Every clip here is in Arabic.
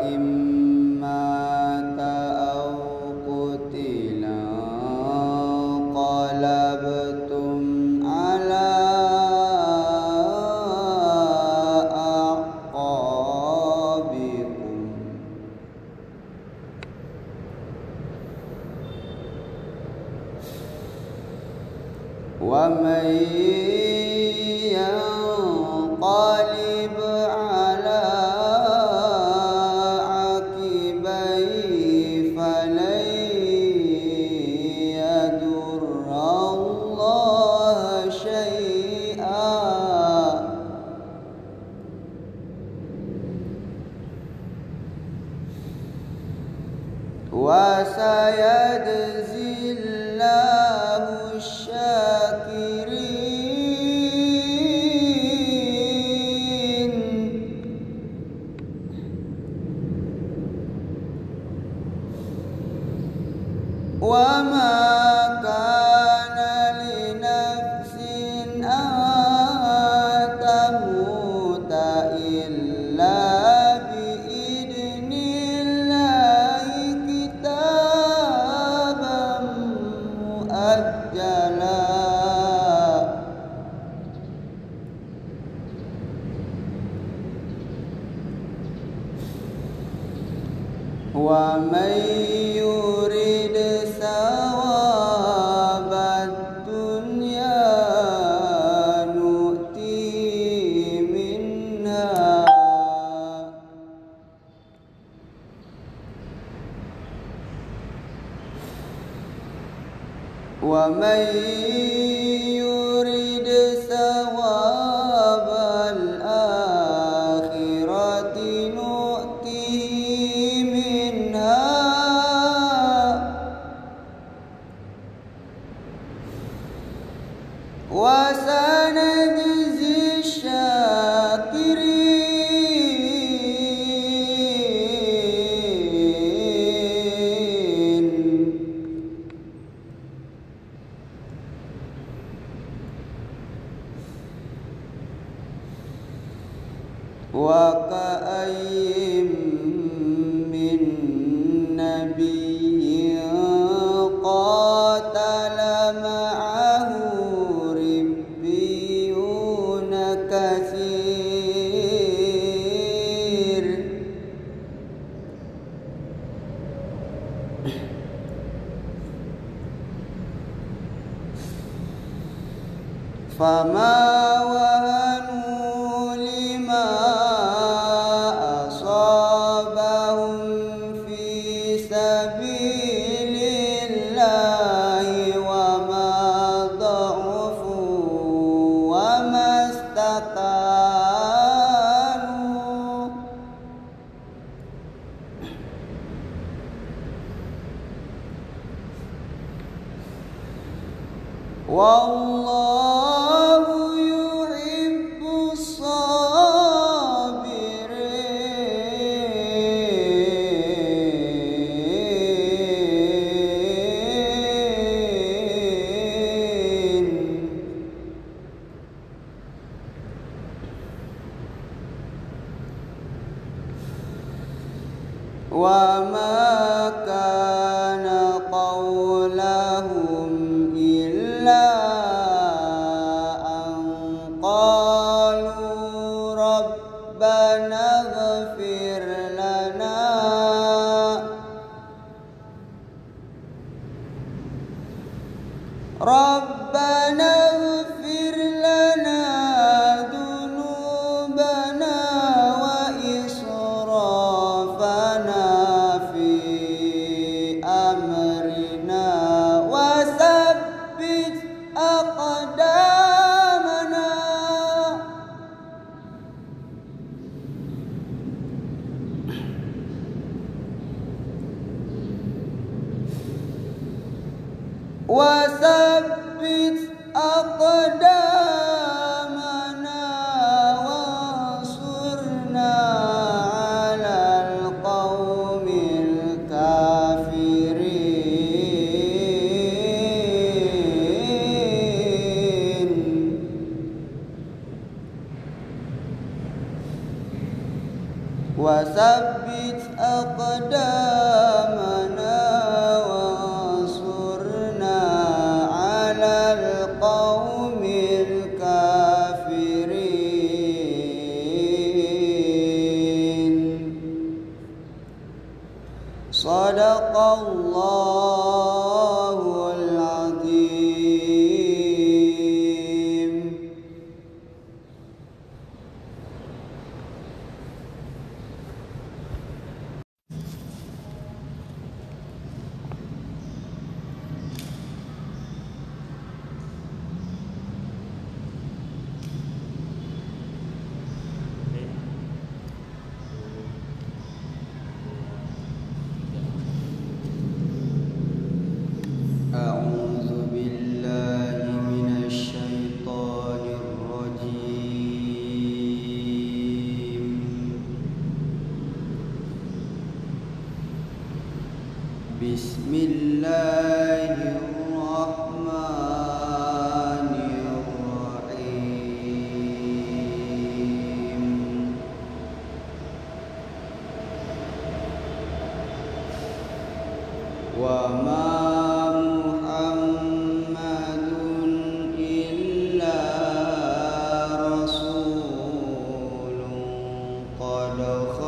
إما ومن love. الله. بسم الله الرحمن الرحيم وما قد خلق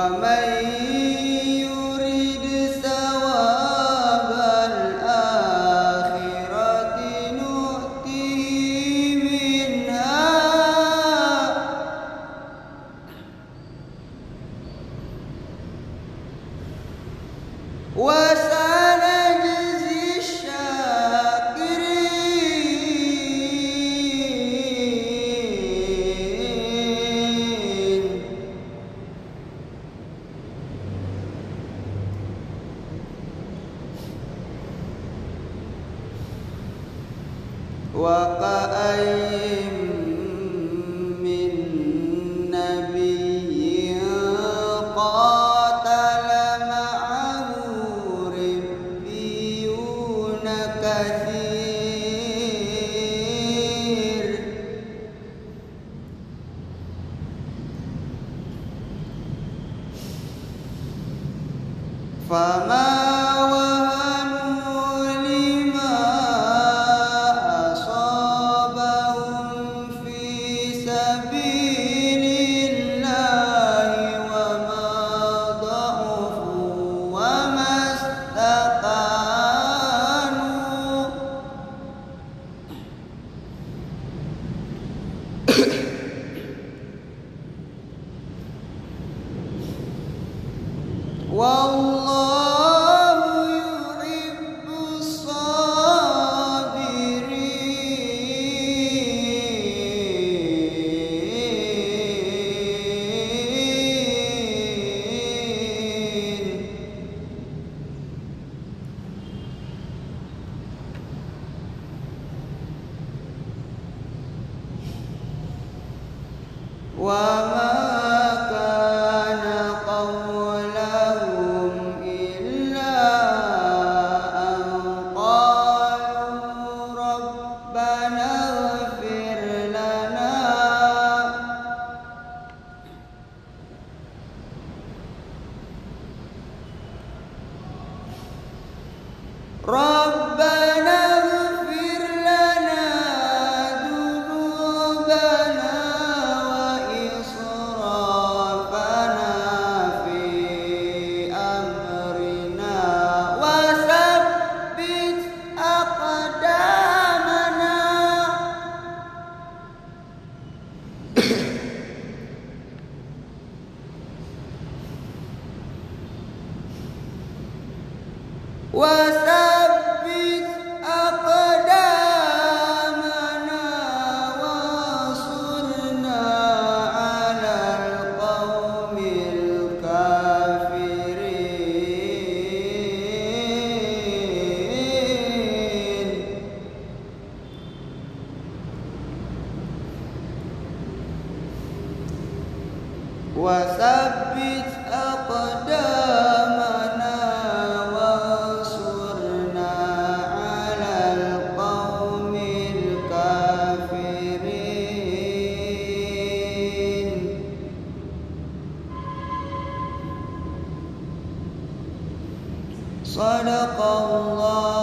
ومن Fa صدق الله.